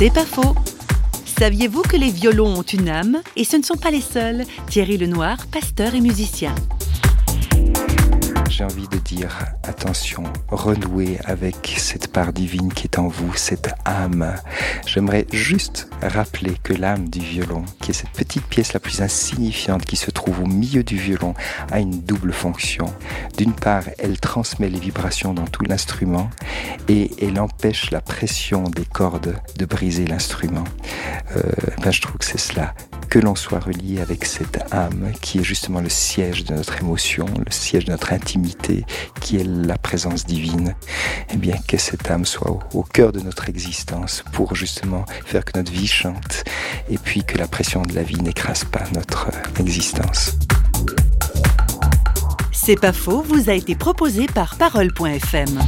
C'est pas faux. Saviez-vous que les violons ont une âme Et ce ne sont pas les seuls? Thierry Lenoir, pasteur et musicien j'ai envie de dire attention, renouez avec cette part divine qui est en vous, cette âme. J'aimerais juste rappeler que l'âme du violon, qui est cette petite pièce la plus insignifiante qui se trouve au milieu du violon, a une double fonction. D'une part, elle transmet les vibrations dans tout l'instrument et elle empêche la pression des cordes de briser l'instrument. Euh, ben, je trouve que c'est cela que l'on soit relié avec cette âme qui est justement le siège de notre émotion, le siège de notre intimité, qui est la présence divine, et eh bien que cette âme soit au, cœur de notre existence pour justement faire que notre vie chante et puis que la pression de la vie n'écrase pas notre existence. C'est pas faux, vous a été proposé par parole.fm.